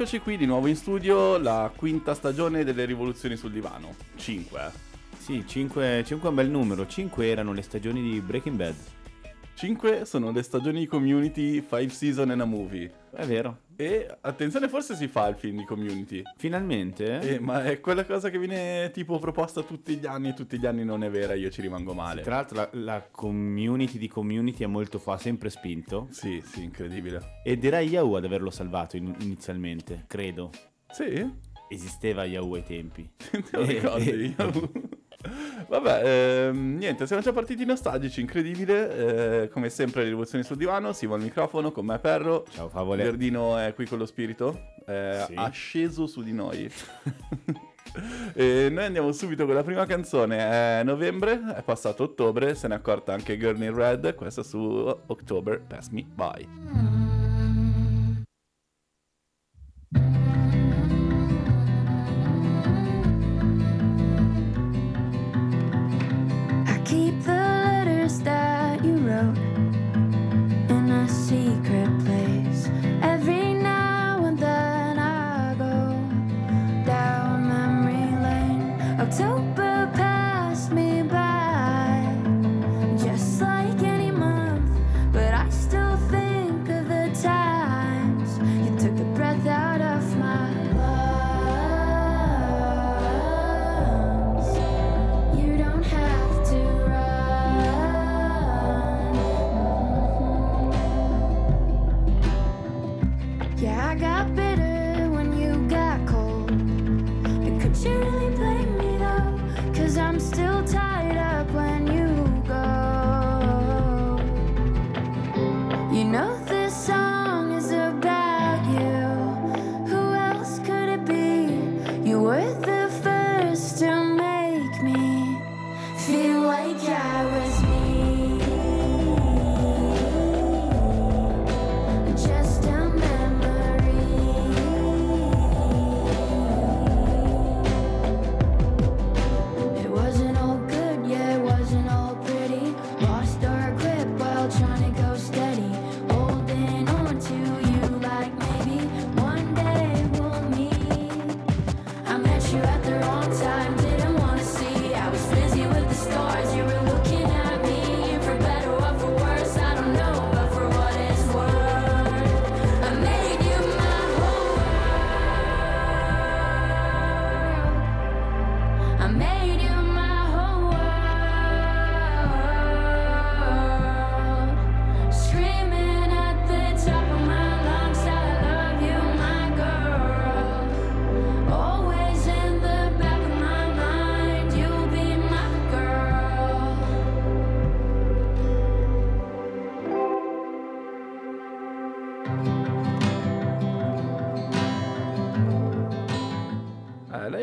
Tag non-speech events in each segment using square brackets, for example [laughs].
Eccoci qui di nuovo in studio, la quinta stagione delle rivoluzioni sul divano. 5. Sì, 5, è un bel numero. 5 erano le stagioni di Breaking Bad. 5 sono le stagioni di Community, 5 season and a movie. È vero. E attenzione, forse si fa il film di Community. Finalmente? Eh, ma è quella cosa che viene tipo proposta tutti gli anni e tutti gli anni non è vera, io ci rimango male. Tra l'altro la, la community di Community è molto fa, sempre spinto. Sì, sì, incredibile. Ed era Yahoo ad averlo salvato in- inizialmente, credo. Sì? Esisteva Yahoo ai tempi. [laughs] Te lo ricordi? [laughs] Vabbè, ehm, niente, siamo già partiti nostalgici, incredibile. Eh, come sempre, le rivoluzioni sul divano. Si va al microfono con me, Perro. Ciao favole. Verdino è qui con lo spirito, è Sì. asceso su di noi. [laughs] e noi andiamo subito con la prima canzone. È novembre, è passato ottobre, se ne è accorta anche Girl in Red. Questa su October Pass Me By. In a secret place. Every now and then I go down memory lane. October passed me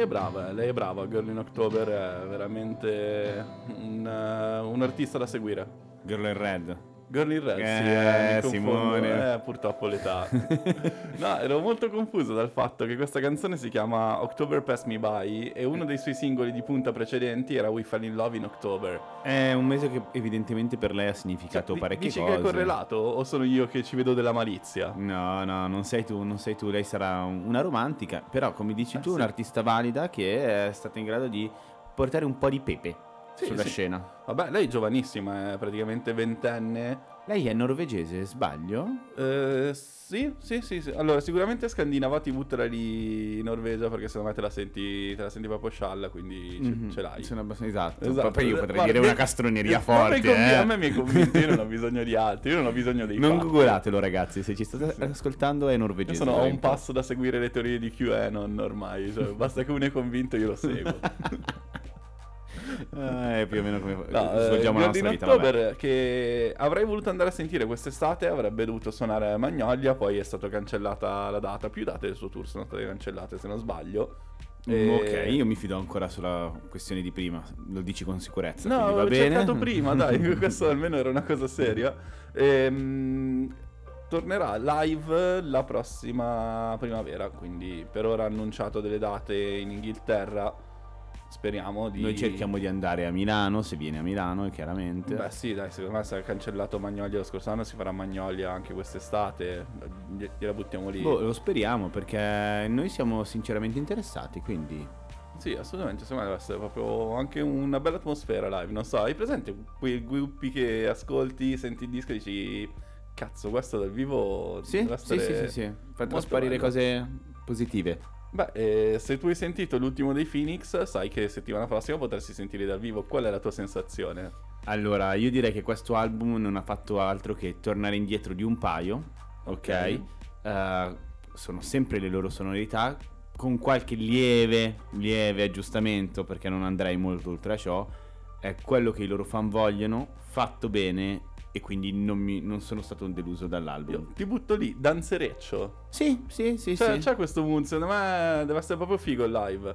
è brava, eh, lei è brava. Girl in October è veramente un, eh, un artista da seguire. Girl in Red. Girl in Red, Eh, sì, eh. Simone. Eh, purtroppo l'età. [laughs] no, ero molto confuso dal fatto che questa canzone si chiama October Pass Me By e uno dei suoi singoli di punta precedenti era We Fell in Love in October. È un mese che evidentemente per lei ha significato Cioè, parecchie dici cose. che è correlato o sono io che ci vedo della malizia? No, no, non sei tu, non sei tu, lei sarà un- una romantica, però come dici Eh, tu, sì. un'artista valida che è stata in grado di portare un po' di pepe Sì, sulla sì. scena. Vabbè, lei è giovanissima, è praticamente ventenne. Lei è norvegese, sbaglio? Eh, sì, sì, sì, sì. Allora, sicuramente Scandinava ti buttala lì in Norvegia perché secondo me te la senti, te la senti proprio scialla, quindi ce, Mhm, ce l'hai. Sono abbastanza esatto. Esatto. Poi io potrei Guarda, dire una castroneria forte. convi- eh. A me mi hai convinto, io non ho bisogno di altri, io non ho bisogno dei Non fatti. googlatelo, ragazzi. Se ci state ascoltando, è Io norvegese. sono a un passo da seguire le teorie di QAnon ormai, cioè, basta che uno è convinto io lo seguo. [laughs] Eh, più o meno come No, eh, svolgiamo la Girl nostra vita. October vabbè. che avrei voluto andare a sentire quest'estate, avrebbe dovuto suonare a Magnolia, poi è stata cancellata la data. Più date del suo tour sono state cancellate, se non sbaglio. E- Mm, Ok, io mi fido ancora sulla questione di prima, lo dici con sicurezza. No, va bene. cercato prima, [laughs] dai, questo almeno era una cosa seria. Ehm, tornerà live la prossima primavera, quindi per ora ha annunciato delle date in Inghilterra. Speriamo di... Noi cerchiamo di andare a Milano, se viene a Milano, chiaramente. Beh sì, dai, secondo me ha cancellato Magnolia lo scorso anno si farà Magnolia anche quest'estate, gli- gliela buttiamo lì. Boh, lo speriamo perché noi siamo sinceramente interessati, quindi Sì, assolutamente, secondo me deve essere proprio anche una bella atmosfera live, non so, hai presente quei gruppi che ascolti, senti il disco e dici cazzo, questo dal vivo sì, sì, sì, sì, sì. Fa trasparire bello. cose positive. Beh, eh, se tu hai sentito l'ultimo dei Phoenix, sai che settimana prossima potresti sentire dal vivo. Qual è la tua sensazione? Allora, io direi che questo album non ha fatto altro che tornare indietro di un paio, ok? Eh, sono sempre le loro sonorità, con qualche lieve, lieve aggiustamento, perché non andrei molto oltre a ciò. È quello che i loro fan vogliono, fatto bene, e quindi non, mi- non sono stato deluso dall'album. Io ti butto lì, danzereccio. Sì, sì, sì, Cioè, sì. c'è questo mood, secondo me deve essere proprio figo il live.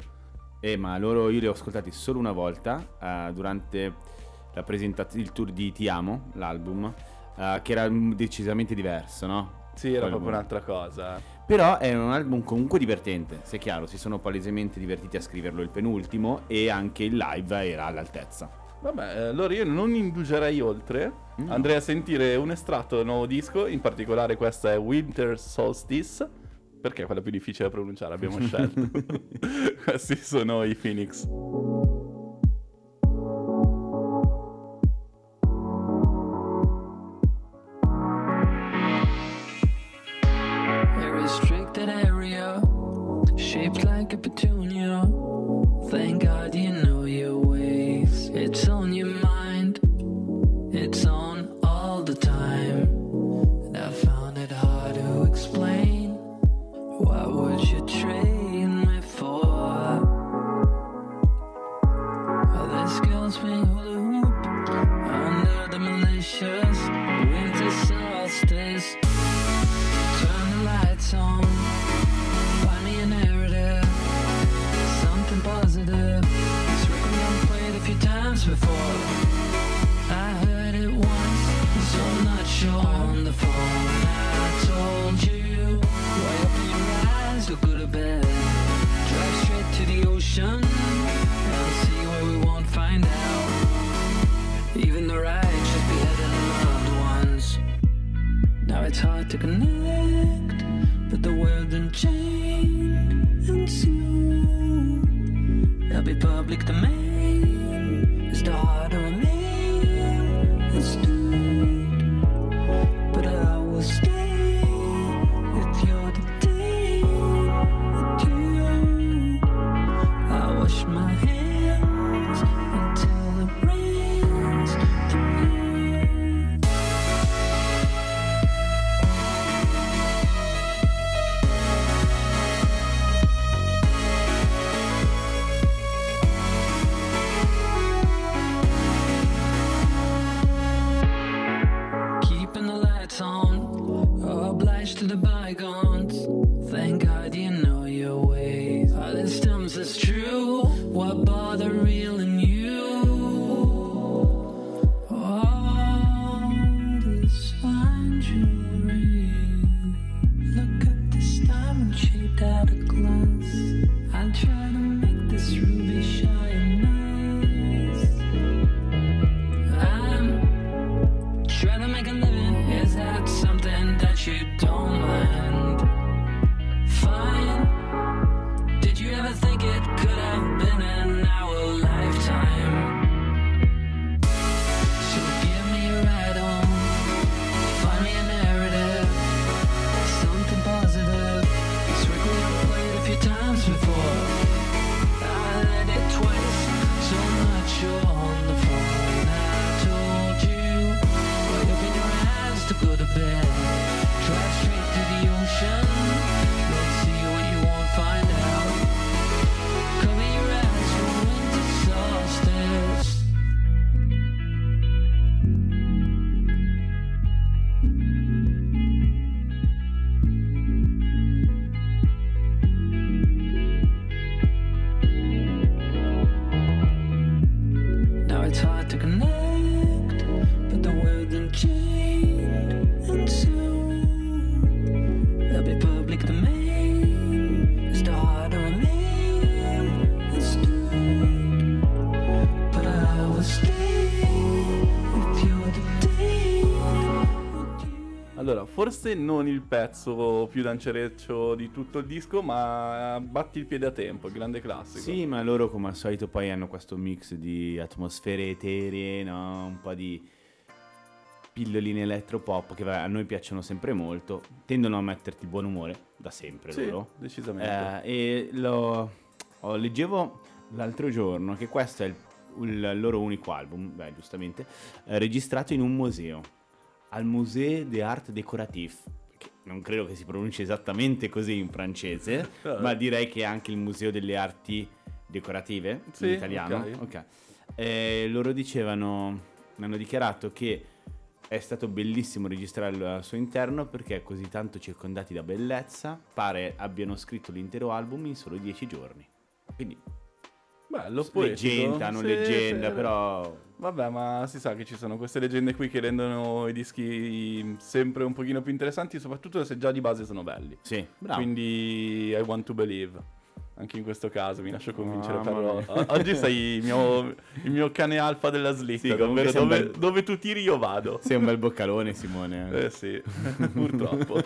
Eh, ma loro io li ho ascoltati solo una volta eh, durante la presentazione, il tour di Ti Amo, l'album, eh, che era decisamente diverso, no? Sì, era Quello- proprio un'altra cosa. Però è un album comunque divertente, se è chiaro, si sono palesemente divertiti a scriverlo il penultimo e anche il live era all'altezza. Vabbè, eh, allora io non indugerei oltre. No. Andrei a sentire un estratto del nuovo disco, in particolare questa è Winter Solstice, perché è quella più difficile da pronunciare, abbiamo [laughs] scelto. [laughs] Questi sono i Phoenix. Restricted area, shaped like a petunia. Thank God you know. It's on your it forse non il pezzo più dancereccio di tutto il disco, ma Batti il piede a tempo, il grande classico. Sì, ma loro come al solito poi hanno questo mix di atmosfere eteree, no? un po' di pilloline elettropop che a noi piacciono sempre molto, tendono a metterti buon umore da sempre Sì, loro. decisamente. Eh, e lo oh, leggevo l'altro giorno che questo è il, il loro unico album, beh, giustamente, eh, registrato in un museo, al Musée des Arts Décoratifs. Non credo che si pronunci esattamente così in francese, Vabbè. ma direi che è anche il Museo delle Arti Decorative Sì, in italiano. ok. Ok. Eh, loro dicevano, hanno dichiarato che è stato bellissimo registrarlo al suo interno perché così tanto circondati da bellezza, pare abbiano scritto l'intero album in solo dieci giorni. Quindi Bello, poetico. leggenda, non Sì, leggenda, sì. però Vabbè, ma si sa che ci sono queste leggende qui che rendono i dischi sempre un pochino più interessanti, soprattutto se già di base sono belli. sì, bravo. Quindi I want to believe. Anche in questo caso mi lascio convincere, Mamma però oggi sei il mio, il mio cane alfa della slitta, Sì, dove, bel- dove tu tiri io vado. Sei un bel boccalone, Simone. Eh sì, [laughs] purtroppo.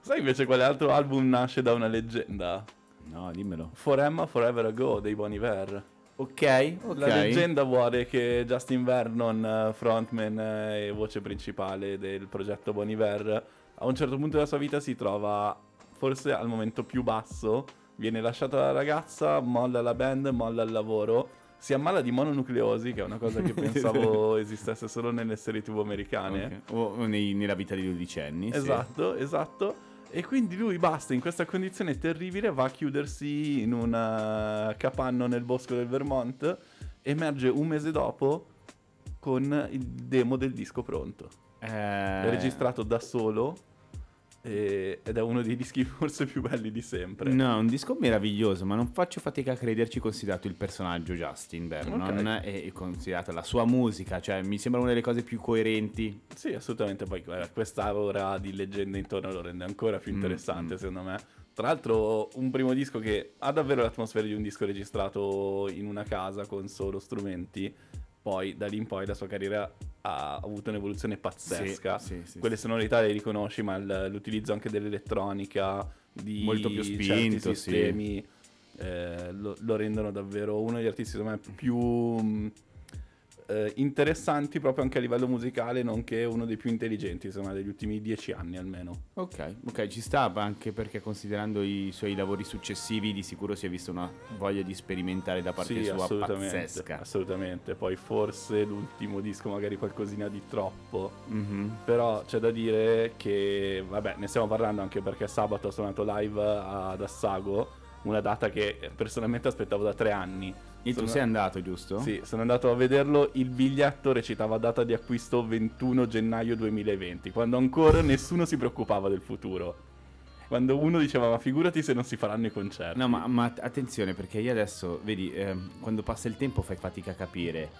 Sai invece quale altro album nasce da una leggenda? No, dimmelo. Forever Forever Ago dei Bon Iver. Ok, ok. La leggenda vuole che Justin Vernon, eh, frontman eh, e voce principale del progetto Bon Iver, a un certo punto della sua vita si trova forse al momento più basso, viene lasciata la ragazza, molla la band, molla il lavoro, si ammala di mononucleosi, che è una cosa che [laughs] pensavo esistesse solo nelle serie tv americane. Ok. O nei- nella vita dei dodicenni. sì. Esatto, esatto. E quindi lui basta in questa condizione terribile, va a chiudersi in un eh, capanno nel bosco del Vermont, emerge un mese dopo con il demo del disco pronto. Eh, È registrato da solo e- ed è uno dei dischi [laughs] forse più belli di sempre. No, è un disco meraviglioso, ma non faccio fatica a crederci considerato il personaggio Justin Vernon Ok. e considerata la sua musica, cioè mi sembra una delle cose più coerenti. Sì, assolutamente. Poi guarda, questa ora di leggende intorno lo rende ancora più Mm, interessante, mm. secondo me. Tra l'altro, un primo disco che ha davvero l'atmosfera di un disco registrato in una casa con solo strumenti. Poi, da lì in poi, la sua carriera ha avuto un'evoluzione pazzesca. Sì, sì, sì, Quelle sonorità le riconosci, ma il- l'utilizzo anche dell'elettronica, di Molto più certi spinto, sistemi, eh, lo, lo rendono davvero uno degli artisti, secondo me, più mh, eh, interessanti proprio anche a livello musicale, nonché uno dei più intelligenti, insomma, degli ultimi dieci anni almeno. Ok, ok, ci sta anche perché considerando i suoi lavori successivi di sicuro si è vista una voglia di sperimentare da parte sì, sua assolutamente, pazzesca. assolutamente. Poi forse l'ultimo disco magari qualcosina di troppo, Mhm. però c'è da dire che, vabbè, ne stiamo parlando anche perché sabato ho suonato live ad Assago, una data che personalmente aspettavo da tre anni. E tu Sono- sei andato, giusto? Sì, sono andato a vederlo, il biglietto recitava data di acquisto 21 gennaio 2020, quando ancora nessuno si preoccupava del futuro. Quando uno diceva ma figurati se non si faranno i concerti. No, ma, ma attenzione perché io adesso, vedi, ehm, quando passa il tempo fai fatica a capire.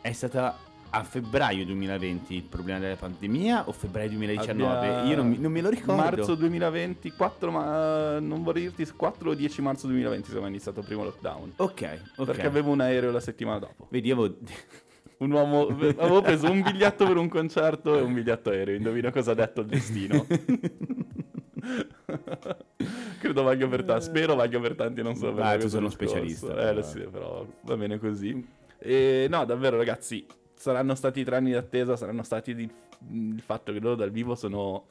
È stata a febbraio 2020 il problema della pandemia o febbraio 2019? Abbia- Io non, mi- non me lo ricordo. Marzo 2020, 4 ma non vorrei dirti 4 o 10 marzo 2020 insomma è iniziato il primo lockdown. Ok, ok. Perché avevo un aereo la settimana dopo. Vedi, avevo... [laughs] Un uomo avevo preso un biglietto per un concerto e un biglietto aereo, indovina cosa ha detto il destino. [laughs] Credo valga per tanti, spero valga per tanti, non so Ah, tu sei uno specialista, Eh, però. sì, però va bene così. E no, davvero ragazzi, saranno stati tre anni d'attesa, saranno stati di- il fatto che loro dal vivo sono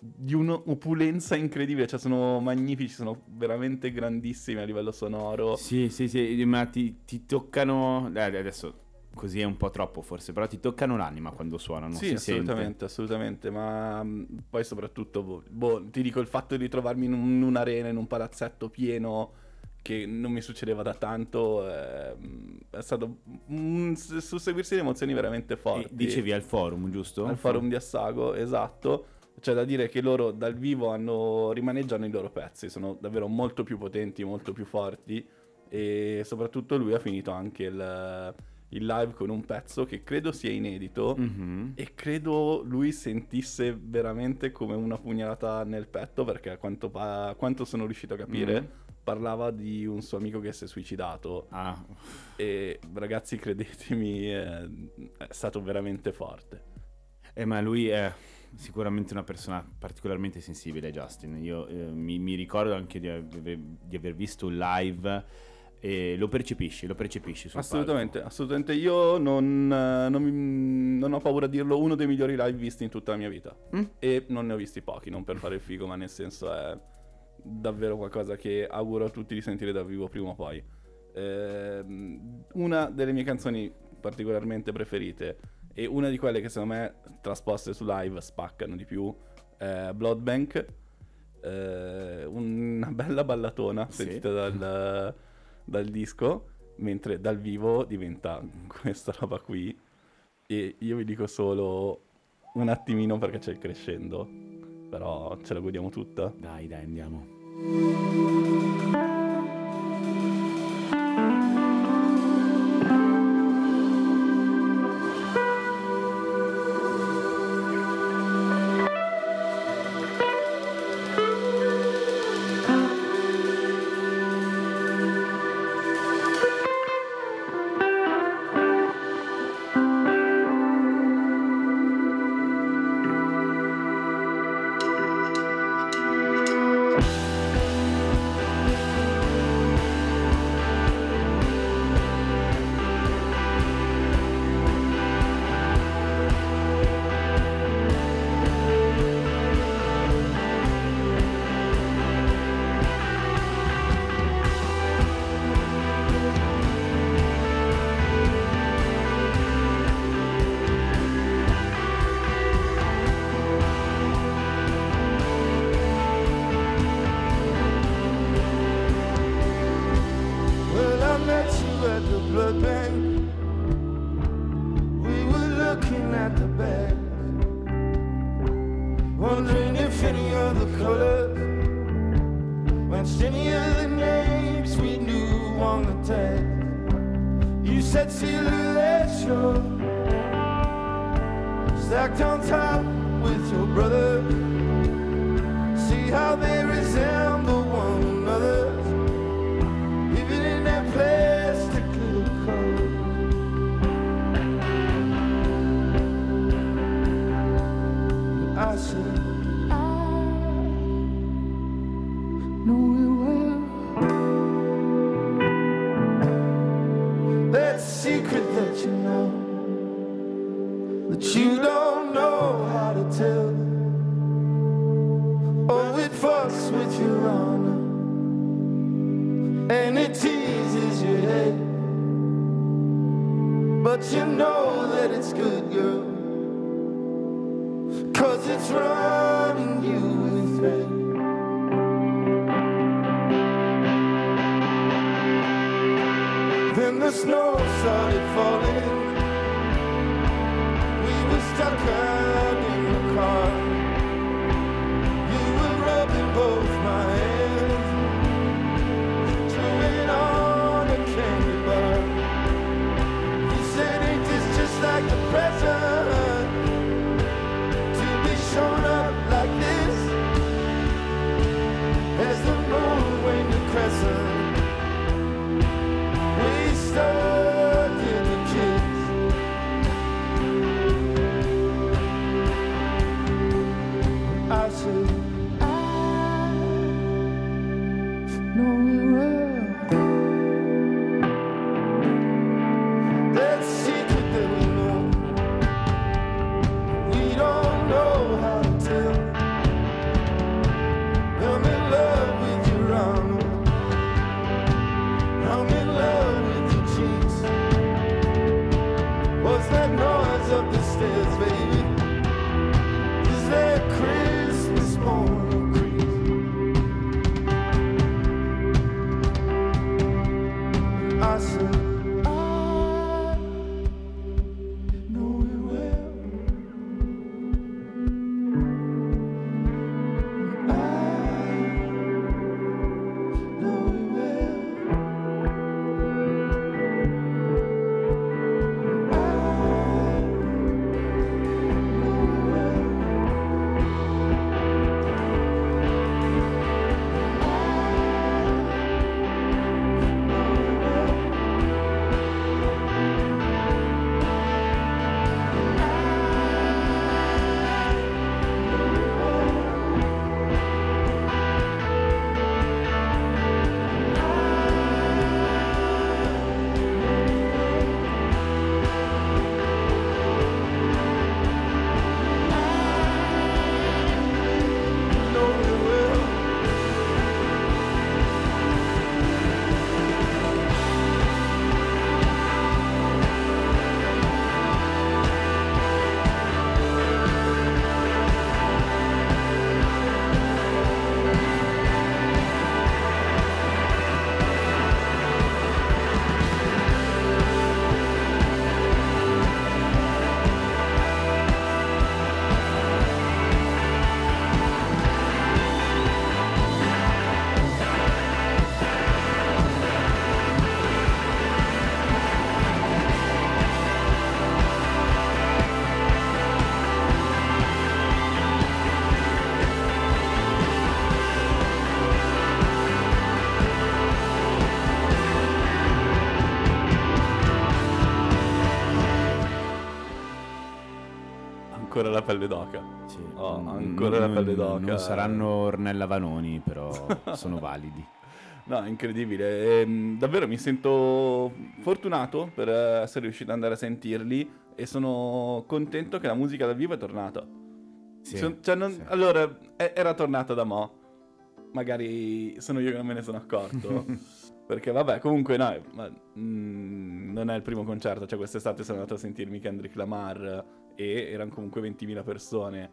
di un'opulenza incredibile, cioè sono magnifici, sono veramente grandissimi a livello sonoro. Sì, sì, sì, ma ti, ti toccano... eh, adesso così è un po' troppo forse, però ti toccano l'anima quando suonano. Sì, assolutamente, assolutamente, ma mh, poi soprattutto, boh, boh, ti dico il fatto di trovarmi in un'arena, in un palazzetto pieno, che non mi succedeva da tanto, eh, è stato un susseguirsi di emozioni veramente forti. E dicevi al forum, giusto? Al forum di Assago, esatto. C'è da dire che loro dal vivo hanno, rimaneggiano i loro pezzi, sono davvero molto più potenti, molto più forti e soprattutto lui ha finito anche il, il live con un pezzo che credo sia inedito Mhm. e credo lui sentisse veramente come una pugnalata nel petto perché a quanto, pa- a quanto sono riuscito a capire Mhm. Parlava di un suo amico che si è suicidato Ah, e ragazzi credetemi eh, è stato veramente forte. eh, ma lui è... sicuramente una persona particolarmente sensibile, Justin. Io eh, mi, mi ricordo anche di aver, di aver visto un live e lo percepisci, lo percepisci Assolutamente, assolutamente. Io non, eh, non non ho paura a dirlo, uno dei migliori live visti in tutta la mia vita. Mm? E non ne ho visti pochi, non per fare il figo, ma nel senso è davvero qualcosa che auguro a tutti di sentire dal vivo prima o poi. Ehm, una delle mie canzoni particolarmente preferite e una di quelle che secondo me trasposte su live spaccano di più è Blood Bank. Eh, una bella ballatona Sì. sentita dal, dal disco, mentre dal vivo diventa [laughs] questa roba qui. E io vi dico solo un attimino perché c'è il crescendo, però ce la godiamo tutta. Dai, dai, andiamo. Thank you. But you know that it's good, girl. Cause it's running la pelle d'oca. Sì. Mm, ancora la pelle d'oca. Non saranno Ornella Vanoni, però [laughs] sono validi. No, è incredibile. Ehm, davvero mi sento fortunato per eh, essere riuscito ad andare a sentirli e sono contento che la musica dal vivo è tornata. Sì, Son- cioè, non- sì. Allora, è- era tornata da mo'. Magari sono io che non me ne sono accorto. [laughs] Perché vabbè, comunque no, ma, mm, non è il primo concerto, cioè quest'estate sono andato a sentirmi Kendrick Lamar e erano comunque 20.000 persone.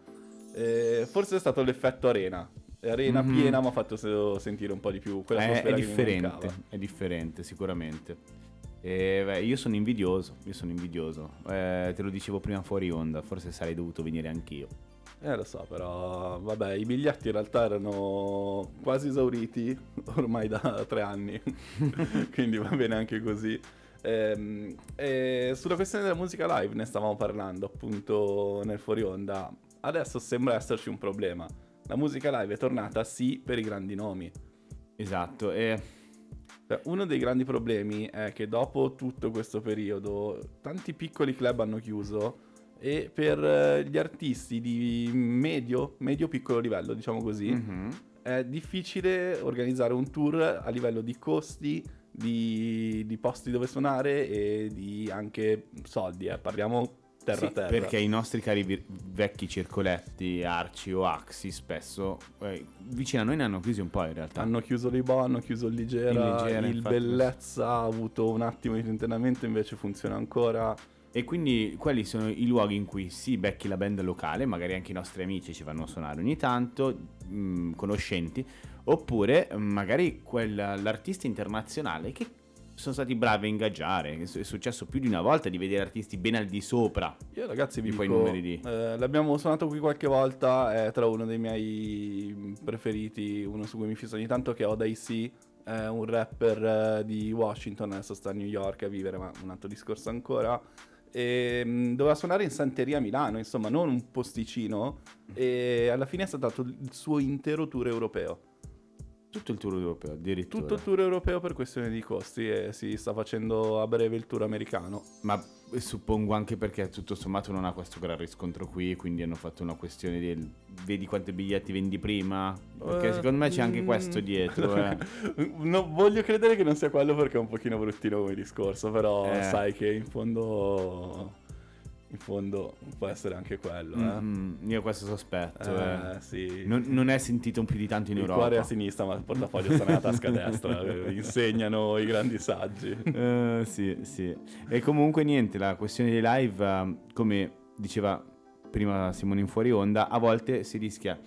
Eh, forse è stato l'effetto arena. Arena Mhm. piena mi ha fatto se- sentire un po' di più quella È, è differente, è differente sicuramente. E, beh, io sono invidioso, io sono invidioso. Eh, te lo dicevo prima fuori onda, forse sarei dovuto venire anch'io. Eh lo so, però vabbè, i biglietti in realtà erano quasi esauriti [laughs] ormai da tre anni, [laughs] quindi va bene anche così. Ehm, e sulla questione della musica live ne stavamo parlando appunto nel fuori onda. Adesso sembra esserci un problema. La musica live è tornata sì per i grandi nomi. Esatto, e Cioè, Uno dei grandi problemi è che dopo tutto questo periodo tanti piccoli club hanno chiuso e per eh, gli artisti di medio, medio-piccolo livello, diciamo così, Mhm. è difficile organizzare un tour a livello di costi, di, di posti dove suonare e di anche soldi, eh. parliamo terra Sì, terra. perché i nostri cari vi- vecchi circoletti, Arci o Axi, spesso eh, vicino a noi ne hanno chiusi un po' in realtà. Hanno chiuso l'Ibo, hanno chiuso il Ligera, Il Ligera, il. Bellezza ha avuto un attimo di tentennamento, invece funziona ancora. E quindi quelli sono i luoghi in cui si becchi la band locale, magari anche i nostri amici ci vanno a suonare ogni tanto, mh, conoscenti, oppure magari quel- l'artista internazionale che sono stati bravi a ingaggiare. È su- è successo più di una volta di vedere artisti ben al di sopra. Io ragazzi vi Di dico, numeri lì. eh, l'abbiamo suonato qui qualche volta, è tra uno dei miei preferiti, uno su cui mi fisso ogni tanto che è Oda C, è un rapper eh, di Washington, adesso sta a New York a vivere, ma un altro discorso ancora. E, mh, doveva suonare in Santeria a Milano, insomma, non un posticino, e alla fine è stato il suo intero tour europeo. Tutto il tour europeo, addirittura. Tutto il tour europeo per questione di costi e si sta facendo a breve il tour americano. Ma eh, suppongo anche perché tutto sommato non ha questo gran riscontro qui, quindi hanno fatto una questione del vedi quanti biglietti vendi prima. Perché Eh, secondo me c'è anche mm, questo dietro. eh. [laughs] No, voglio credere che non sia quello perché è un pochino bruttino come discorso, però Eh. sai che in fondo in fondo può essere anche quello, eh. Mm, io questo sospetto. eh. Eh, sì. Non, non è sentito più di tanto in il Europa. cuore è a sinistra, ma il portafoglio sta nella tasca destra. eh, Insegnano i grandi saggi. Eh, sì, sì. E comunque niente, la questione dei live, eh, come diceva prima Simone in fuori onda, a volte si rischia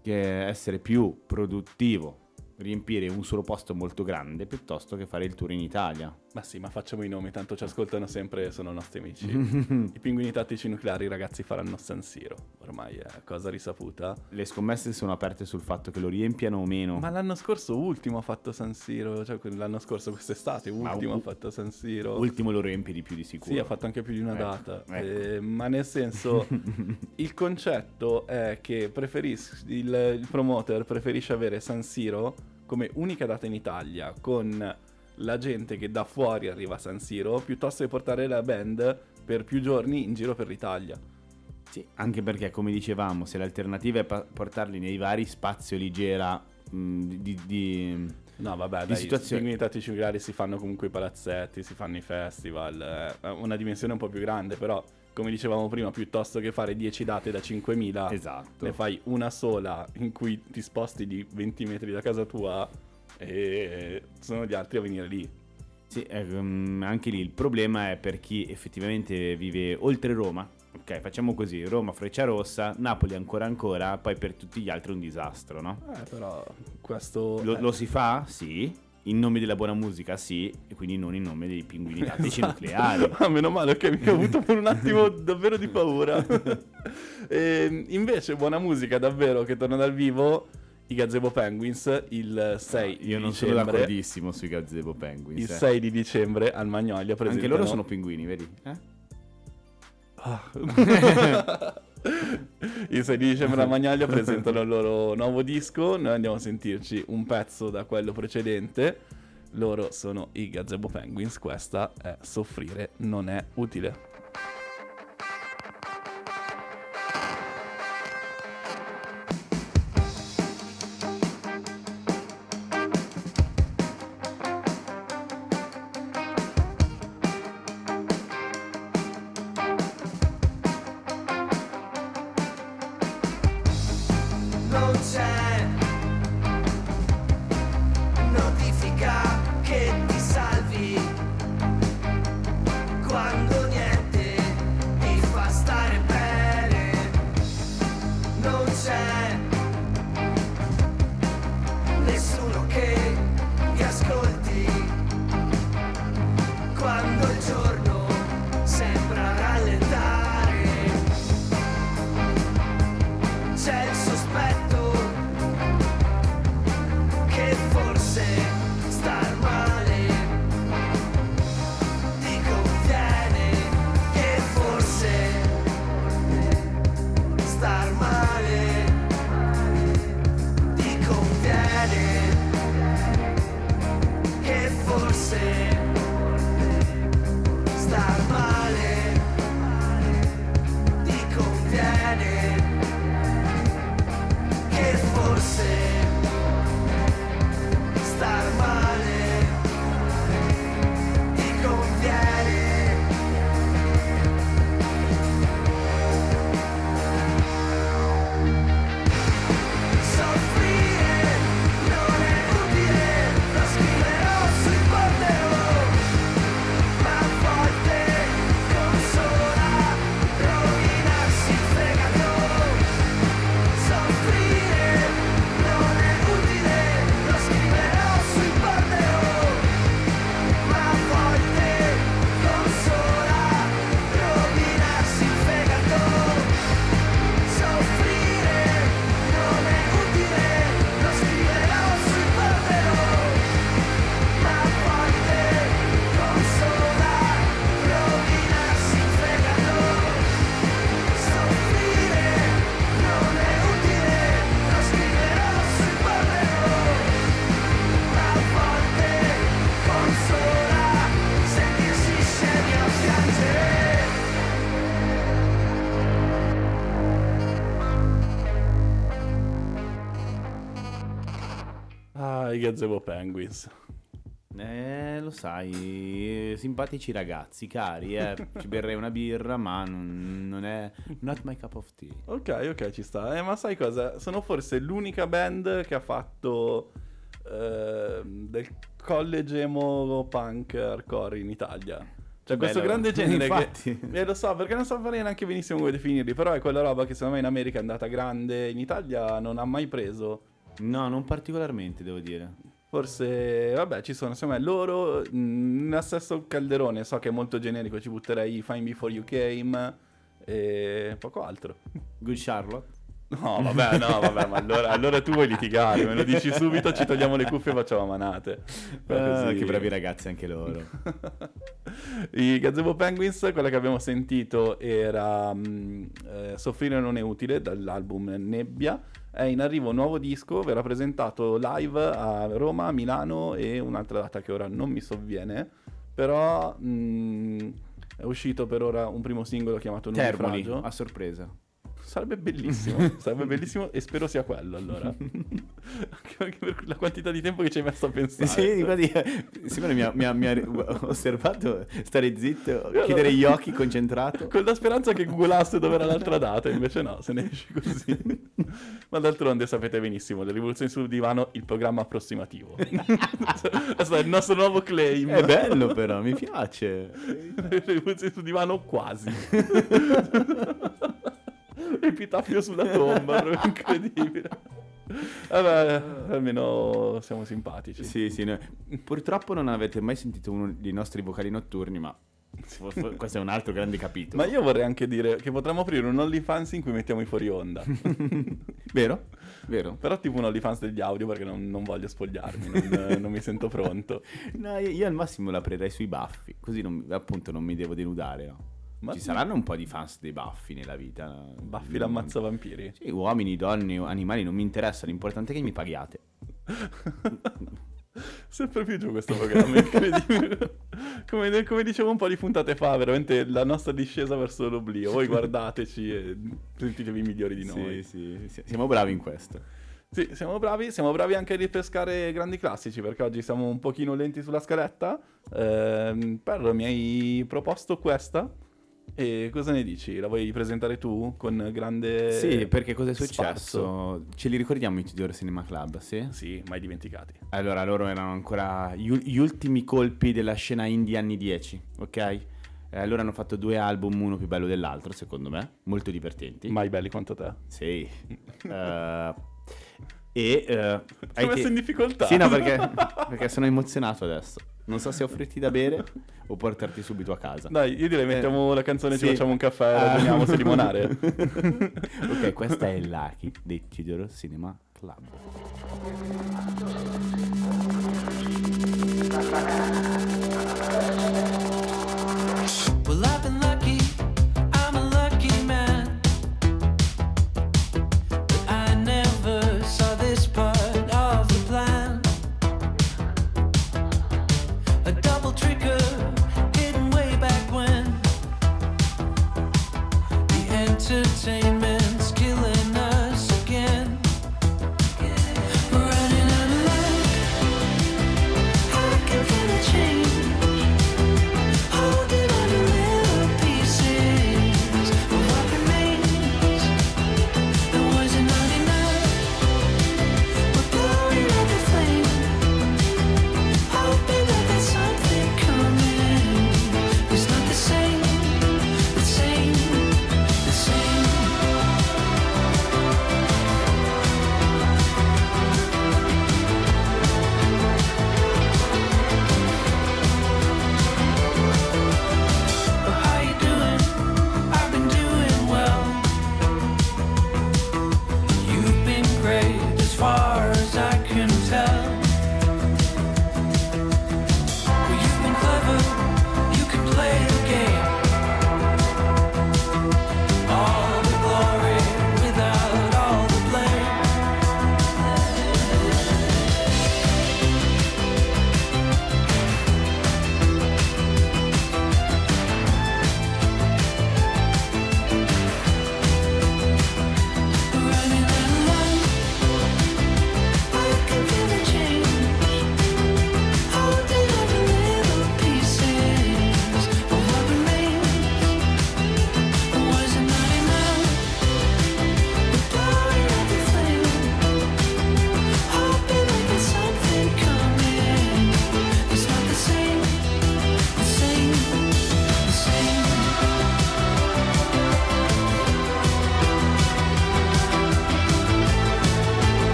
che essere più produttivo, riempire un solo posto molto grande, piuttosto che fare il tour in Italia. Ma sì, ma facciamo i nomi, tanto ci ascoltano sempre, sono nostri amici. [laughs] I pinguini tattici nucleari, ragazzi, faranno San Siro. Ormai è cosa risaputa. Le scommesse sono aperte sul fatto che lo riempiano o meno. Ma l'anno scorso ultimo ha fatto San Siro, cioè l'anno scorso quest'estate ultimo u- ha fatto San Siro. Ultimo lo riempie di più di sicuro. Sì, ha fatto anche più di una Ecco, data. ecco. Eh, ma nel senso, [laughs] il concetto è che preferis- il, il promoter preferisce avere San Siro come unica data in Italia con la gente che da fuori arriva a San Siro piuttosto che portare la band per più giorni in giro per l'Italia. Sì, anche perché, come dicevamo, se l'alternativa è pa- portarli nei vari spazio leggera mh, di, di- No, vabbè, Di dai, situazioni- i tattici nucleari si fanno comunque i palazzetti, si fanno i festival, è una dimensione un po' più grande, però come dicevamo prima, piuttosto che fare 10 date da 5.000, Esatto. ne fai una sola in cui ti sposti di 20 metri da casa tua e sono gli altri a venire lì. Sì, ehm, anche lì il problema è per chi effettivamente vive oltre Roma. Ok, facciamo così, Roma, Freccia Rossa, Napoli ancora ancora, poi per tutti gli altri è un disastro, no? Eh, però questo... Lo, eh, lo si fa? Sì. In nome della buona musica? Sì. E quindi non in nome dei pinguini [laughs] tattici Esatto. nucleari. Ah, meno male che mi ho avuto per un attimo [laughs] davvero di paura. [laughs] e, invece, buona musica davvero che torna dal vivo. I Gazebo Penguins il 6 di Io non sono dicembre. d'accordissimo sui Gazebo Penguins. Il eh. 6 di dicembre al Magnolia presentano... Anche loro sono pinguini, vedi? Eh? Ah. [laughs] il 6 di dicembre al Magnolia presentano il loro nuovo disco. Noi andiamo a sentirci un pezzo da quello precedente. Loro sono i Gazebo Penguins. Questa è Soffrire non è utile. I Gazebo Penguins. Eh, lo sai, simpatici ragazzi, cari, eh. [laughs] Ci berrei una birra, ma non, non è... Not my cup of tea. Ok, ok, ci sta. Eh, ma sai cosa? Sono forse l'unica band che ha fatto ehm, del college emo punk hardcore in Italia. Cioè, questo Bello. grande [laughs] genere Infatti. che... Eh, lo so, perché non so fare neanche benissimo come definirli, però è quella roba che secondo me in America è andata grande, in Italia non ha mai preso. No, non particolarmente, devo dire. Forse, vabbè, ci sono, secondo me, loro mh, nel stesso calderone, so che è molto generico, ci butterei Fine Before You Came e poco altro. Good Charlotte? No, vabbè, no, vabbè, ma allora, allora tu vuoi litigare, me lo dici subito, ci togliamo le cuffie e facciamo manate. Ah, che bravi ragazzi anche loro. [laughs] I Gazebo Penguins, quella che abbiamo sentito era mm, eh, Soffrire non è utile dall'album Nebbia. È in arrivo un nuovo disco, verrà presentato live a Roma, Milano e un'altra data che ora non mi sovviene. Però mm, è uscito per ora un primo singolo chiamato Termoli, a sorpresa. Sarebbe bellissimo, [laughs] sarebbe bellissimo e spero sia quello allora. [laughs] anche per la quantità di tempo che ci hai messo a pensare. Sì, infatti, Simone mi ha, mi ha- mi ha osservato stare zitto, chiudere gli occhi, concentrato. [laughs] Con la speranza che googlasse dove era l'altra data, invece no, se ne esce così. Ma d'altronde sapete benissimo, le rivoluzioni sul divano, il programma approssimativo. Questo è il nostro nuovo claim. È bello però, mi piace. Le rivoluzioni sul divano quasi. Epitaffio sulla tomba, [laughs] proprio incredibile. Vabbè, almeno siamo simpatici. Sì, sì, no. purtroppo non avete mai sentito uno dei nostri vocali notturni, ma questo è un altro grande capitolo. Ma io vorrei anche dire che potremmo aprire un OnlyFans in cui mettiamo i fuori onda. [laughs] Vero? Vero? Però tipo un OnlyFans degli audio perché non, non voglio spogliarmi, non, non mi sento pronto. [laughs] No, io, io al massimo l'aprirei sui baffi, così non- appunto non mi devo denudare, no? Ma Ci saranno un po' di fans dei baffi nella vita. Baffi l'ammazza vampiri. Sì, uomini, donne, animali, non mi interessa, l'importante è che mi paghiate. [laughs] Sempre più giù questo programma, incredibile. [laughs] come, come dicevo un po' di puntate fa, veramente la nostra discesa verso l'oblio. Voi guardateci e sentitevi migliori di noi. Sì, sì, siamo bravi in questo. Sì, siamo bravi, siamo bravi anche a ripescare grandi classici perché oggi siamo un pochino lenti sulla scaletta. Ehm, Perro, mi hai proposto questa e cosa ne dici? La vuoi presentare tu con grande Sì, perché cosa è successo? sfarzo? Ce li ricordiamo i Tudor Cinema Club, sì? Sì, mai dimenticati. Allora, loro erano ancora gli, ul- gli ultimi colpi della scena indie anni 10, ok? Eh, loro hanno fatto due album, uno più bello dell'altro, secondo me, molto divertenti. Mai belli quanto te. Sì. Eh, e... eh, hai Ti ho messo te- in difficoltà. Sì, no, perché, perché sono emozionato adesso. Non so se offrirti da bere o portarti subito a casa. Dai, io direi mettiamo la canzone, ci sì. facciamo un caffè e Ah. ragioniamo se limonare. [laughs] ok, questa è Lucky dei Tudor Cinema Club. Well, I've been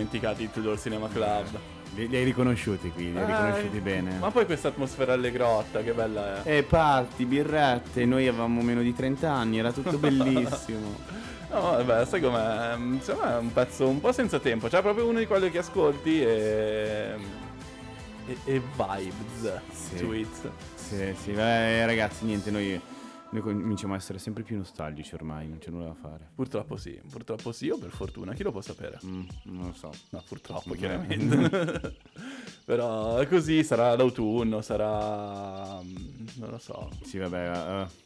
dimenticati il Tudor Cinema Club. Li, li hai riconosciuti qui, li hai riconosciuti Eh, bene. Ma poi questa atmosfera alle grotta, che bella è. E parti, birrette, noi avevamo meno di 30 anni, era tutto [laughs] bellissimo. No, vabbè, sai com'è? Mm, me è un pezzo un po' senza tempo. Cioè, proprio uno di quelli che ascolti e. e, e vibes Sì. it. sì, sì, beh, ragazzi, niente, noi, noi cominciamo a essere sempre più nostalgici ormai, non c'è nulla da fare. Purtroppo sì, purtroppo sì, o per fortuna, chi lo può sapere? Mm, non lo so. No, purtroppo, chiaramente. [laughs] Però è così, sarà l'autunno, sarà. mm, non lo so. Sì, vabbè. eh,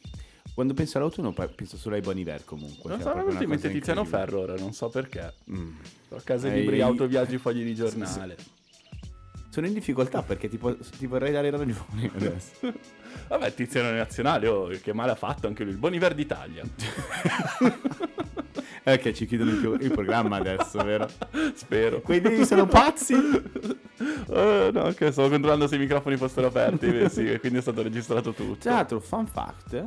quando penso all'autunno penso solo ai Bon Iver comunque. Non cioè, so, proprio mi una mente cosa Tiziano. Ferro ora, non so perché. Mm. A casa Eh, libri, autoviaggi, [laughs] fogli di giornale. Sono in difficoltà perché ti, po- ti vorrei dare ragione adesso. [laughs] Vabbè, Tiziano nazionale, oh, che male ha fatto anche lui, il Boniver d'Italia. [laughs] Eh, che ci chiudono il, pro- il programma adesso, vero? Spero. Quei dei sono pazzi. Eh, no, che stavo controllando se i microfoni fossero aperti, sì, quindi è stato registrato tutto. Tra l'altro, fun fact: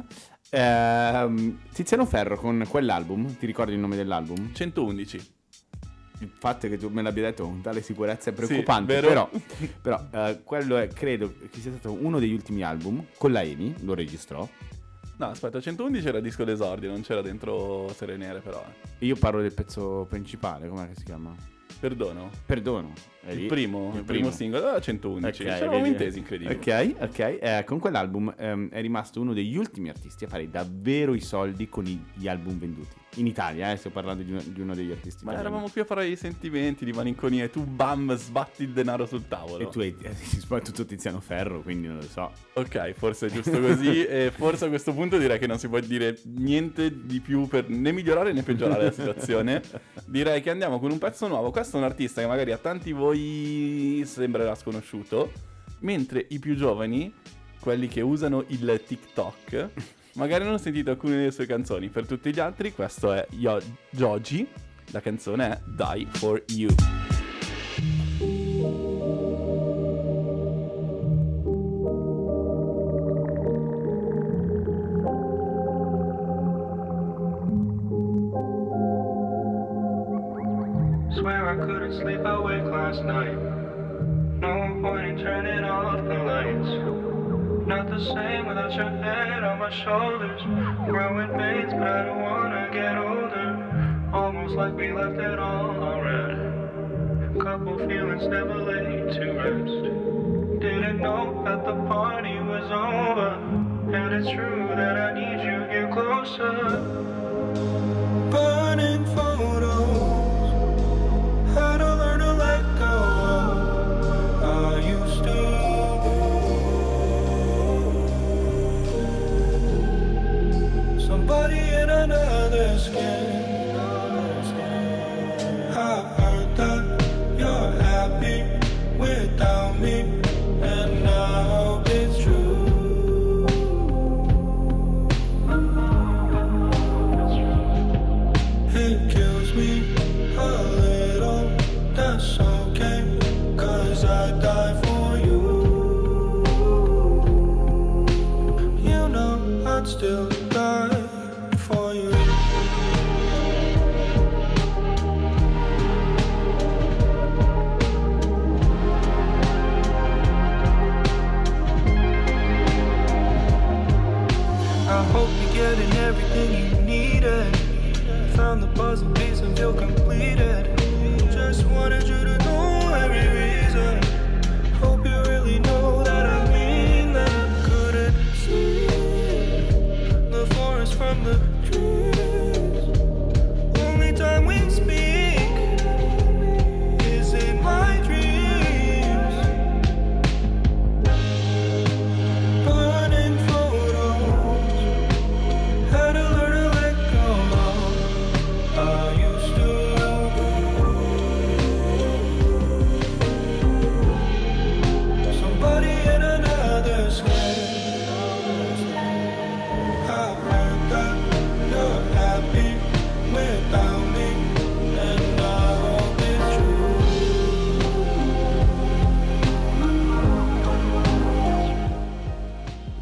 ehm, Tiziano Ferro con quell'album, ti ricordi il nome dell'album? 111. Il fatto che tu me l'abbia detto con tale sicurezza è preoccupante. vero? però, [laughs] però eh, quello è, credo che sia stato uno degli ultimi album. Con la Emi lo registrò. No, aspetta, 111 era disco d'esordio, non c'era dentro Sere Nere però. eh. Io parlo del pezzo principale, com'è che si chiama? Perdono. Perdono. Il primo, il primo singolo era 111. Ok, Ci eravamo vedi? intesi, incredibile. Ok, ok. Eh, con quell'album ehm, è rimasto uno degli ultimi artisti a fare davvero i soldi con gli album venduti. In Italia, eh, sto parlando di uno, di uno degli artisti Ma italiani. eravamo qui a fare i sentimenti, di malinconia e tu bam sbatti il denaro sul tavolo. E tu hai eh, [laughs] soprattutto Tiziano Ferro, quindi non lo so. Ok, forse è giusto così [laughs] e forse a questo punto direi che non si può dire niente di più per né migliorare né peggiorare la situazione. [laughs] Direi che andiamo con un pezzo nuovo. Questo è un artista che magari a tanti voi sembrerà sconosciuto, mentre i più giovani, quelli che usano il TikTok, magari non ho sentito alcune delle sue canzoni. Per tutti gli altri questo è Yo- Joji, la canzone è Die For You. Sleep awake last night. No point in turning off the lights. Not the same without your head on my shoulders. Growing pains, but I don't wanna get older. Almost like we left it all already. Couple feelings never laid to rest. Didn't know that the party was over. And it's true that I need you here closer. Burning photos.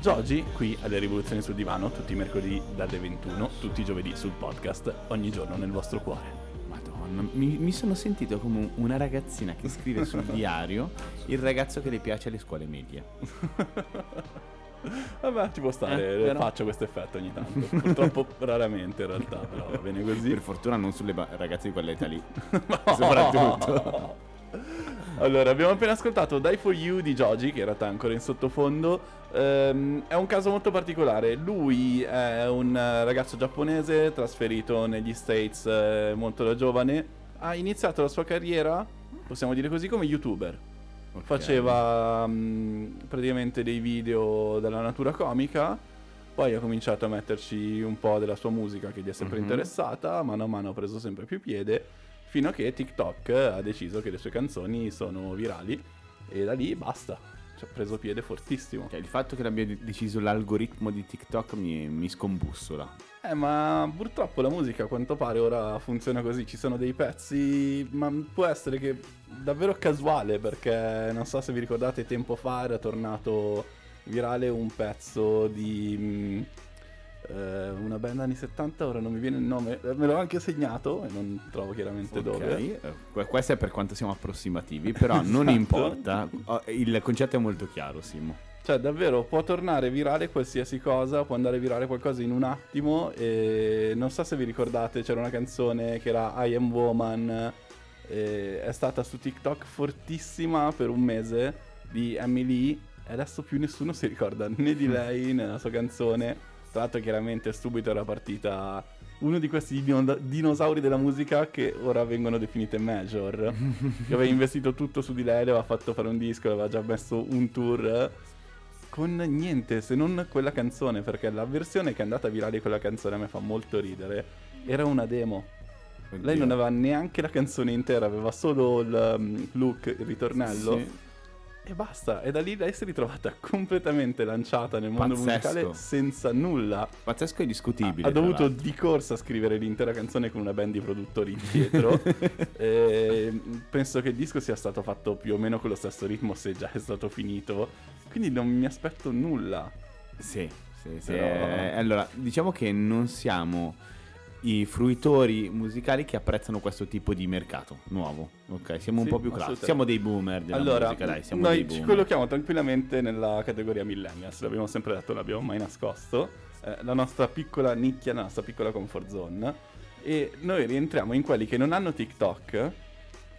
Giogi qui alle Rivoluzioni sul Divano, tutti i mercoledì dalle 21, tutti i giovedì sul podcast, ogni giorno nel vostro cuore. Madonna. mi, mi sono sentito come un- una ragazzina che scrive [laughs] sul diario il ragazzo che le piace alle scuole medie. [laughs] Vabbè, ci può stare, Eh, però- faccio questo effetto ogni tanto. Purtroppo [laughs] raramente in realtà, però va bene così. Per fortuna non sulle ba- ragazze di quell'età lì. Soprattutto. Allora, abbiamo appena ascoltato Die For You di Joji, che in realtà è ancora in sottofondo. Ehm, è un caso molto particolare. Lui è un eh, ragazzo giapponese trasferito negli States eh, molto da giovane. Ha iniziato la sua carriera, possiamo dire così, come youtuber. Ok. Faceva mm, praticamente dei video della natura comica. Poi ha cominciato a metterci un po' della sua musica che gli è sempre Mhm. interessata. Mano a mano ha preso sempre più piede. Fino a che TikTok ha deciso che le sue canzoni sono virali. E da lì basta. Ci ha preso piede fortissimo. Cioè, il fatto che l'abbia de- deciso l'algoritmo di TikTok mi, mi scombussola. Eh, ma purtroppo la musica a quanto pare ora funziona così. Ci sono dei pezzi, ma può essere che davvero casuale, perché non so se vi ricordate, tempo fa era tornato virale un pezzo di mm, eh, una band anni 70, ora non mi viene il nome, me l'ho anche segnato e non trovo chiaramente Ok, dove. eh, que- questo è per quanto siamo approssimativi, però [laughs] non Esatto. importa. Oh, Il concetto è molto chiaro, Simo. Cioè, davvero, può tornare virale qualsiasi cosa, può andare virale qualcosa in un attimo. E non so se vi ricordate, c'era una canzone che era I Am Woman. è stata su TikTok fortissima per un mese di Emily. E adesso più nessuno si ricorda né di [laughs] lei né della sua canzone. Tra l'altro, chiaramente, subito era partita uno di questi dino- dinosauri della musica che ora vengono definite major. [laughs] che aveva investito tutto su di lei, le aveva fatto fare un disco, aveva già messo un tour con niente se non quella canzone, perché la versione che è andata virale di quella canzone a me fa molto ridere. Era una demo. Lei non aveva neanche la canzone intera, aveva solo il um, look, il ritornello. Sì. E basta. E da lì lei si è ritrovata [laughs] completamente lanciata nel mondo Pazzesco. musicale senza nulla. Pazzesco e discutibile. Ha tra dovuto di corsa scrivere l'intera canzone con una band di produttori dietro. [laughs] E penso che il disco sia stato fatto più o meno con lo stesso ritmo se già è stato finito. Quindi non mi aspetto nulla. Sì, sì, sì. Però- Eh, allora, diciamo che non siamo i fruitori musicali che apprezzano questo tipo di mercato nuovo. Ok, siamo un Sì, po' più classici. Siamo dei boomer della allora, musica, dai, siamo noi dei ci boomer. collochiamo tranquillamente nella categoria millennials. L'abbiamo sempre detto, l'abbiamo mai nascosto. Eh, la nostra piccola nicchia, la nostra piccola comfort zone. E noi rientriamo in quelli che non hanno TikTok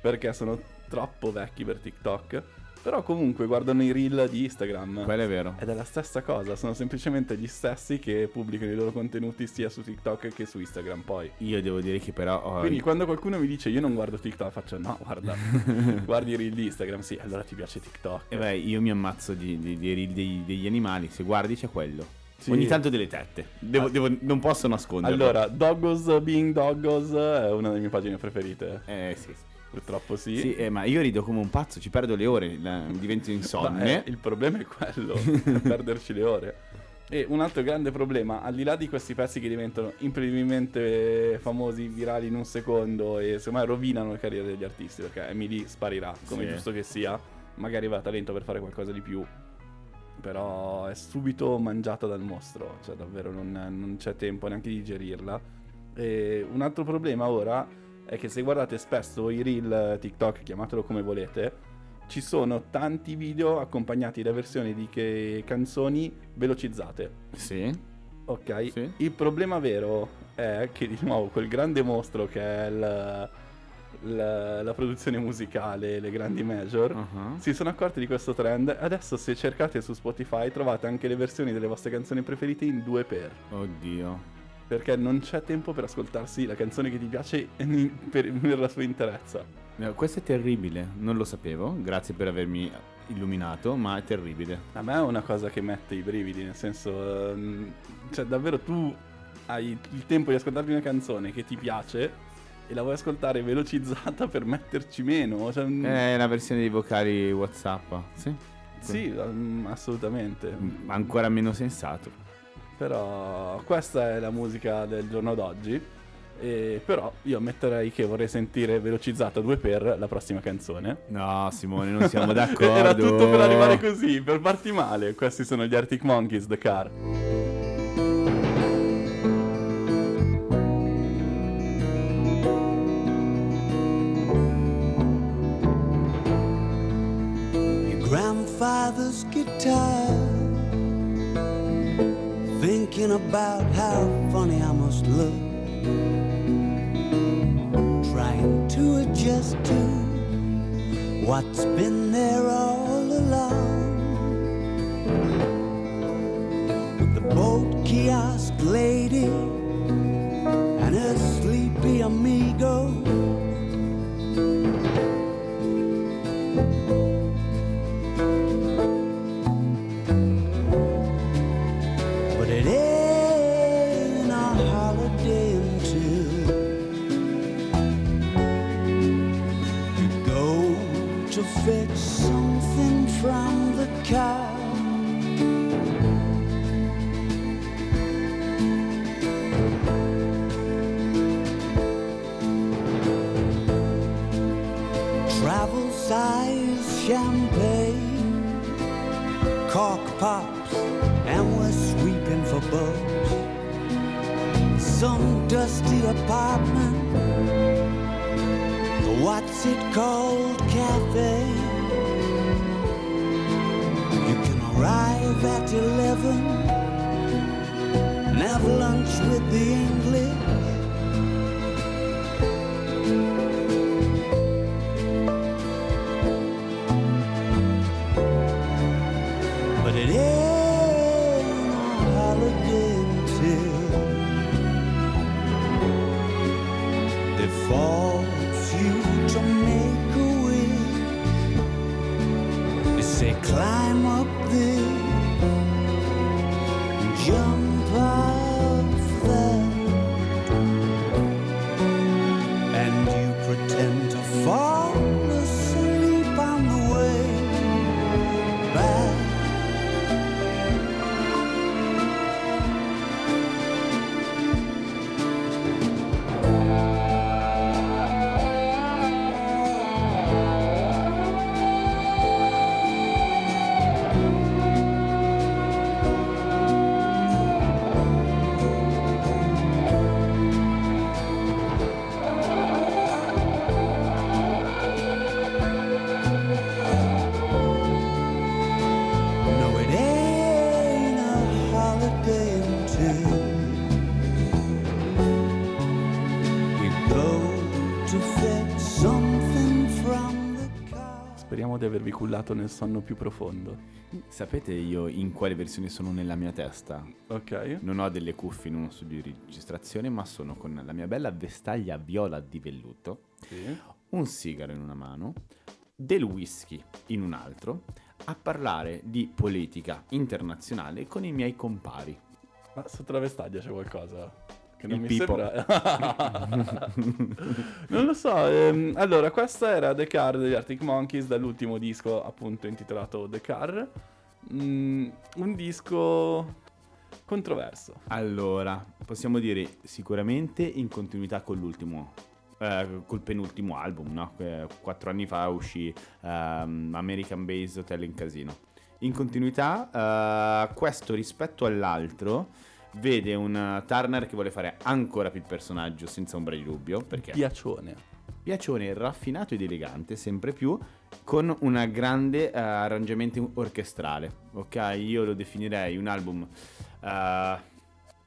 perché sono troppo vecchi per TikTok. Però comunque guardano i reel di Instagram. Quello è vero. Ed è la stessa cosa, sono semplicemente gli stessi che pubblicano i loro contenuti sia su TikTok che su Instagram poi. Io devo dire che però... oh, Quindi quando qualcuno mi dice io non guardo TikTok, faccio no, guarda, [laughs] guardi i reel di Instagram, sì, allora ti piace TikTok. eh beh, io mi ammazzo di, di- di reel dei- degli animali. Se guardi c'è quello. Sì. Ogni tanto delle tette. Devo- Ah. devo- non posso nasconderlo. Allora, Doggos Being Doggos è una delle mie pagine preferite. Eh sì. Purtroppo sì. Sì, eh, ma io rido come un pazzo, ci perdo le ore, la- divento insonne. eh, il problema è quello, perderci le ore. E un altro grande problema, al di là di questi pezzi che diventano imprevedibilmente famosi, virali in un secondo e me rovinano le carriere degli artisti, perché Emily sparirà, come Sì. giusto che sia, magari aveva talento per fare qualcosa di più, però è subito mangiata dal mostro, cioè davvero non, non c'è tempo neanche di digerirla. E un altro problema ora è che se guardate spesso i reel TikTok, chiamatelo come volete, ci sono tanti video accompagnati da versioni di che canzoni velocizzate. Sì. Ok? Sì. Il problema vero è che di nuovo quel grande mostro che è il- la, la produzione musicale, le grandi major, Uh-huh. si sono accorti di questo trend. Adesso se cercate su Spotify trovate anche le versioni delle vostre canzoni preferite in 2x. Oddio. Perché non c'è tempo per ascoltarsi la canzone che ti piace per, per la sua interezza. No, questo è terribile, non lo sapevo, grazie per avermi illuminato, ma è terribile. A me è una cosa che mette i brividi, nel senso, ehm, cioè davvero tu hai il tempo di ascoltarti una canzone che ti piace e la vuoi ascoltare velocizzata per metterci meno. Cioè, mm, È la versione dei vocali WhatsApp, sì. sì, mm, assolutamente. Mm, Ancora meno sensato. Però questa è la musica del giorno d'oggi. E però io ammetterei che vorrei sentire velocizzata 2 per la prossima canzone. No, Simone, non siamo [laughs] d'accordo. Era tutto per arrivare così, per farti male. Questi sono gli Arctic Monkeys, The Car. Your grandfather's guitar thinking about how funny I must look, trying to adjust to what's been there all along. With the boat kiosk lady cullato nel sonno più profondo. Sapete io in quale versione sono nella mia testa? Ok? Non ho delle cuffie in uno studio di registrazione, ma sono con la mia bella vestaglia viola di velluto, Sì. un sigaro in una mano, del whisky in un altro, a parlare di politica internazionale con i miei compari. Ma sotto la vestaglia c'è qualcosa? Che non Il mi pipo. sembra. [laughs] non lo so. ehm, allora, questa era The Car degli Arctic Monkeys dall'ultimo disco, appunto intitolato The Car. Mm, un disco controverso. Allora, possiamo dire sicuramente in continuità con l'ultimo, eh, col penultimo album, no? Eh, Quattro anni fa uscì ehm, American Base Hotel in Casino. In continuità, eh, questo rispetto all'altro vede un Turner che vuole fare ancora più il personaggio senza ombra di dubbio, perché Piacione. piacione raffinato ed elegante, sempre più, con un grande eh, arrangiamento orchestrale. Ok, io lo definirei un album eh,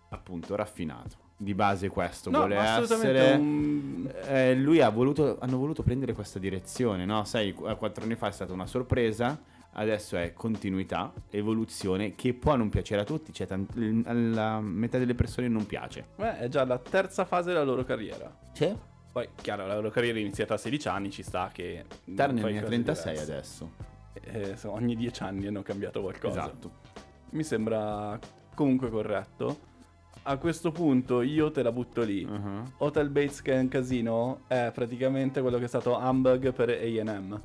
appunto raffinato. Di base questo No, vuole essere... un- Eh, lui ha voluto, hanno voluto prendere questa direzione, no? Sai, qu- quattro anni fa è stata una sorpresa, adesso è continuità, evoluzione, che può non piacere a tutti, cioè tant- alla metà delle persone non piace. Beh, è già la terza fase della loro carriera. C'è? Poi, chiaro, la loro carriera è iniziata a 16 anni, ci sta che... Turner ne ha cose 36 diverse. adesso. Eh, ogni 10 anni hanno cambiato qualcosa. Esatto. Mi sembra comunque corretto. A questo punto io te la butto lì. Uh-huh. Hotel Bates Casino è praticamente quello che è stato Humbug per A&M.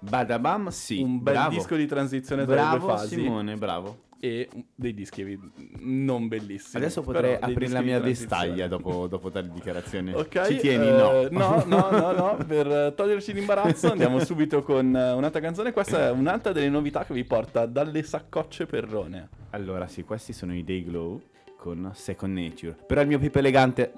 Badabam, sì. Un bel bravo. disco di transizione tra le Bravo due fasi. Simone, bravo. E dei dischi non bellissimi. Adesso potrei aprire la mia vestaglia dopo, dopo tale dichiarazione. Ok, Ci tieni? eh, no. no, [laughs] no, no, no, per toglierci l'imbarazzo andiamo subito con eh, un'altra canzone. Questa è un'altra delle novità che vi porta dalle saccocce perrone. Allora, sì, questi sono i Day Glow con Second Nature. Però il mio pipo elegante...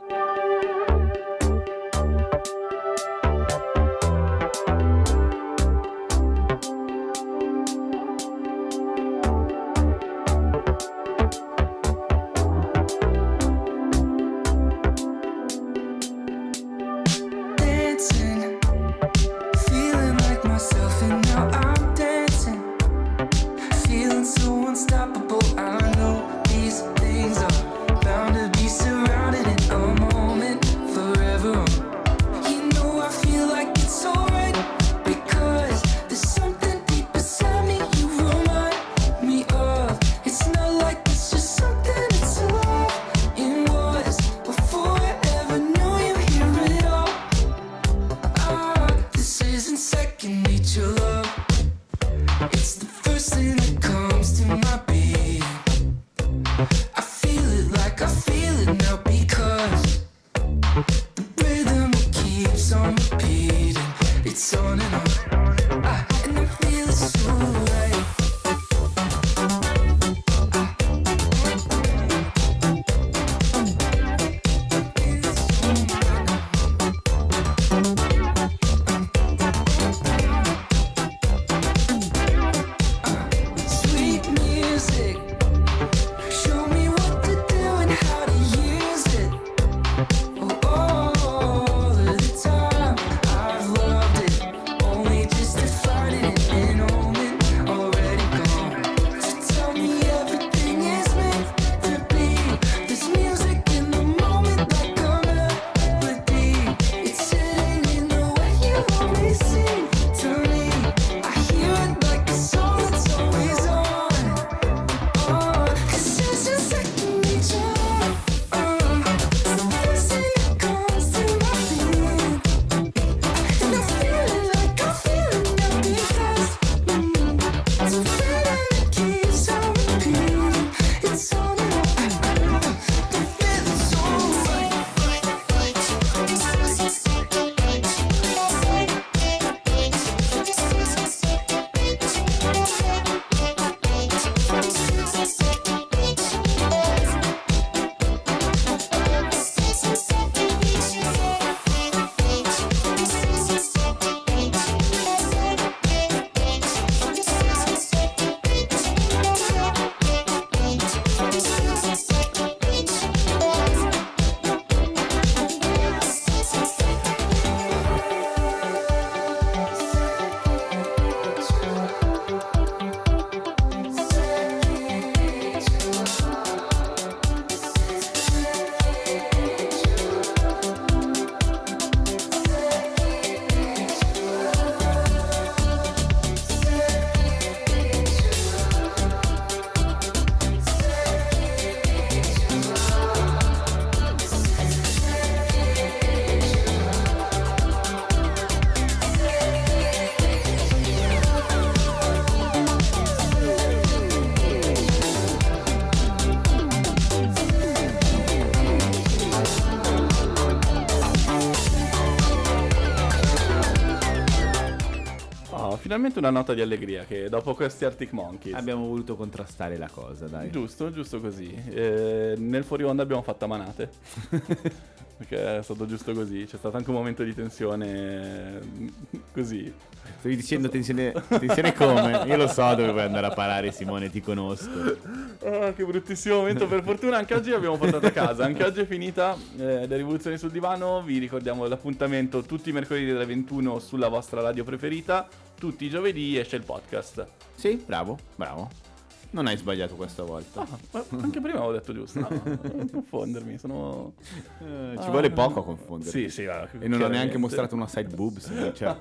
finalmente una nota di allegria che dopo questi Arctic Monkeys. Abbiamo voluto contrastare la cosa, dai. Giusto, giusto così. Eh, nel fuori onda abbiamo fatto a manate. [laughs] Perché è stato giusto così. C'è stato anche un momento di tensione eh, così. Stavi dicendo tensione, tensione come? Io lo so dove vuoi andare a parare, Simone, ti conosco. Ah, che bruttissimo momento. Per fortuna anche oggi l'abbiamo portato a casa. Anche oggi è finita eh, le rivoluzioni sul divano. Vi ricordiamo l'appuntamento tutti i mercoledì alle 21 sulla vostra radio preferita. Tutti i giovedì esce il podcast. Sì, bravo, bravo. Non hai sbagliato questa volta. Ah, anche prima avevo detto giusto. No, non confondermi. Sono. Eh, ci vuole poco a confondere. Sì, sì. va, E non ho neanche mostrato una side boobs. Cioè,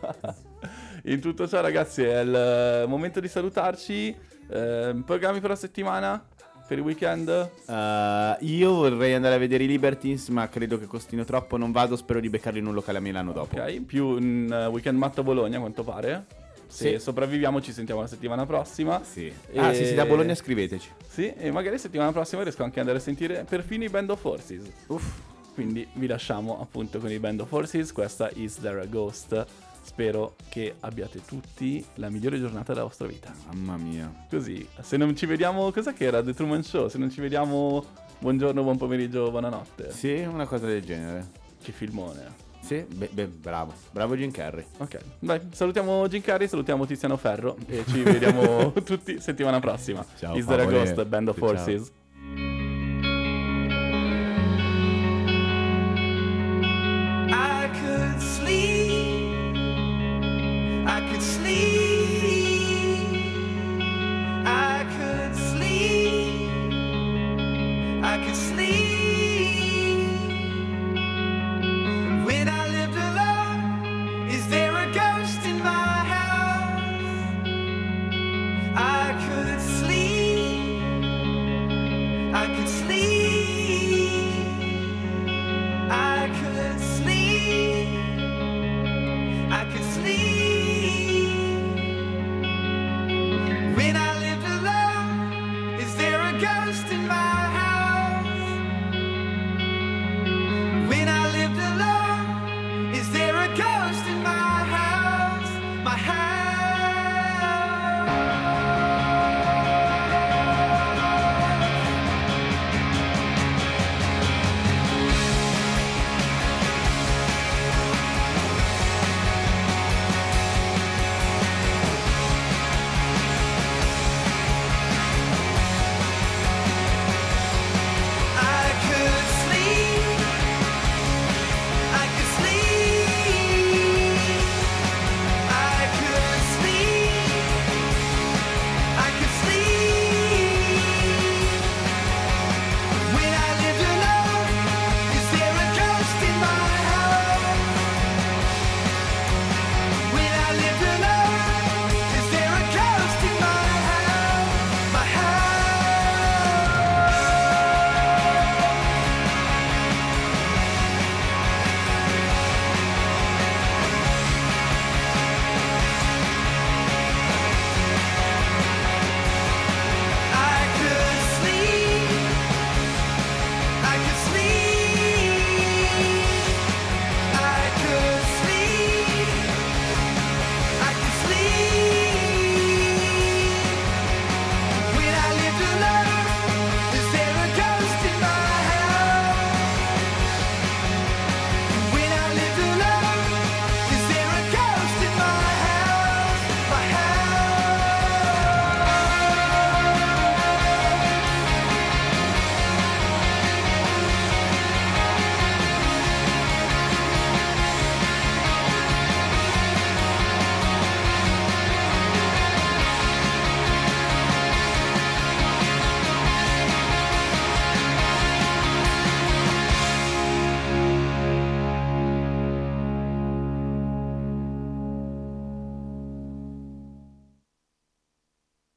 [laughs] In tutto ciò, ragazzi, è il eh, momento di salutarci. Eh, programmi per la settimana? Per il weekend? eh, io vorrei andare a vedere i Libertines, ma credo che costino troppo. Non vado, spero di beccarli in un locale a Milano dopo. Ok, più un eh, weekend matto a Bologna, a quanto pare. Se Sì. sopravviviamo, ci sentiamo la settimana prossima. Sì. E- Ah, sì, sì, da Bologna scriveteci. Sì, e magari settimana prossima riesco anche ad andare a sentire perfino i Band of Forces. Uff. Quindi vi lasciamo appunto con i Band of Forces. Questa Is There a Ghost. Spero che abbiate tutti la migliore giornata della vostra vita. Mamma mia. Così, se non ci vediamo, cos'è che era The Truman Show? Se non ci vediamo, buongiorno, buon pomeriggio, buonanotte. Sì, una cosa del genere. Che filmone. Sì, beh, beh, bravo. Bravo Jim Carrey. Ok, dai, salutiamo Jim Carrey, salutiamo Tiziano Ferro e ci vediamo [laughs] tutti settimana prossima. Ciao, Is There a. Ghost, Band of Ciao.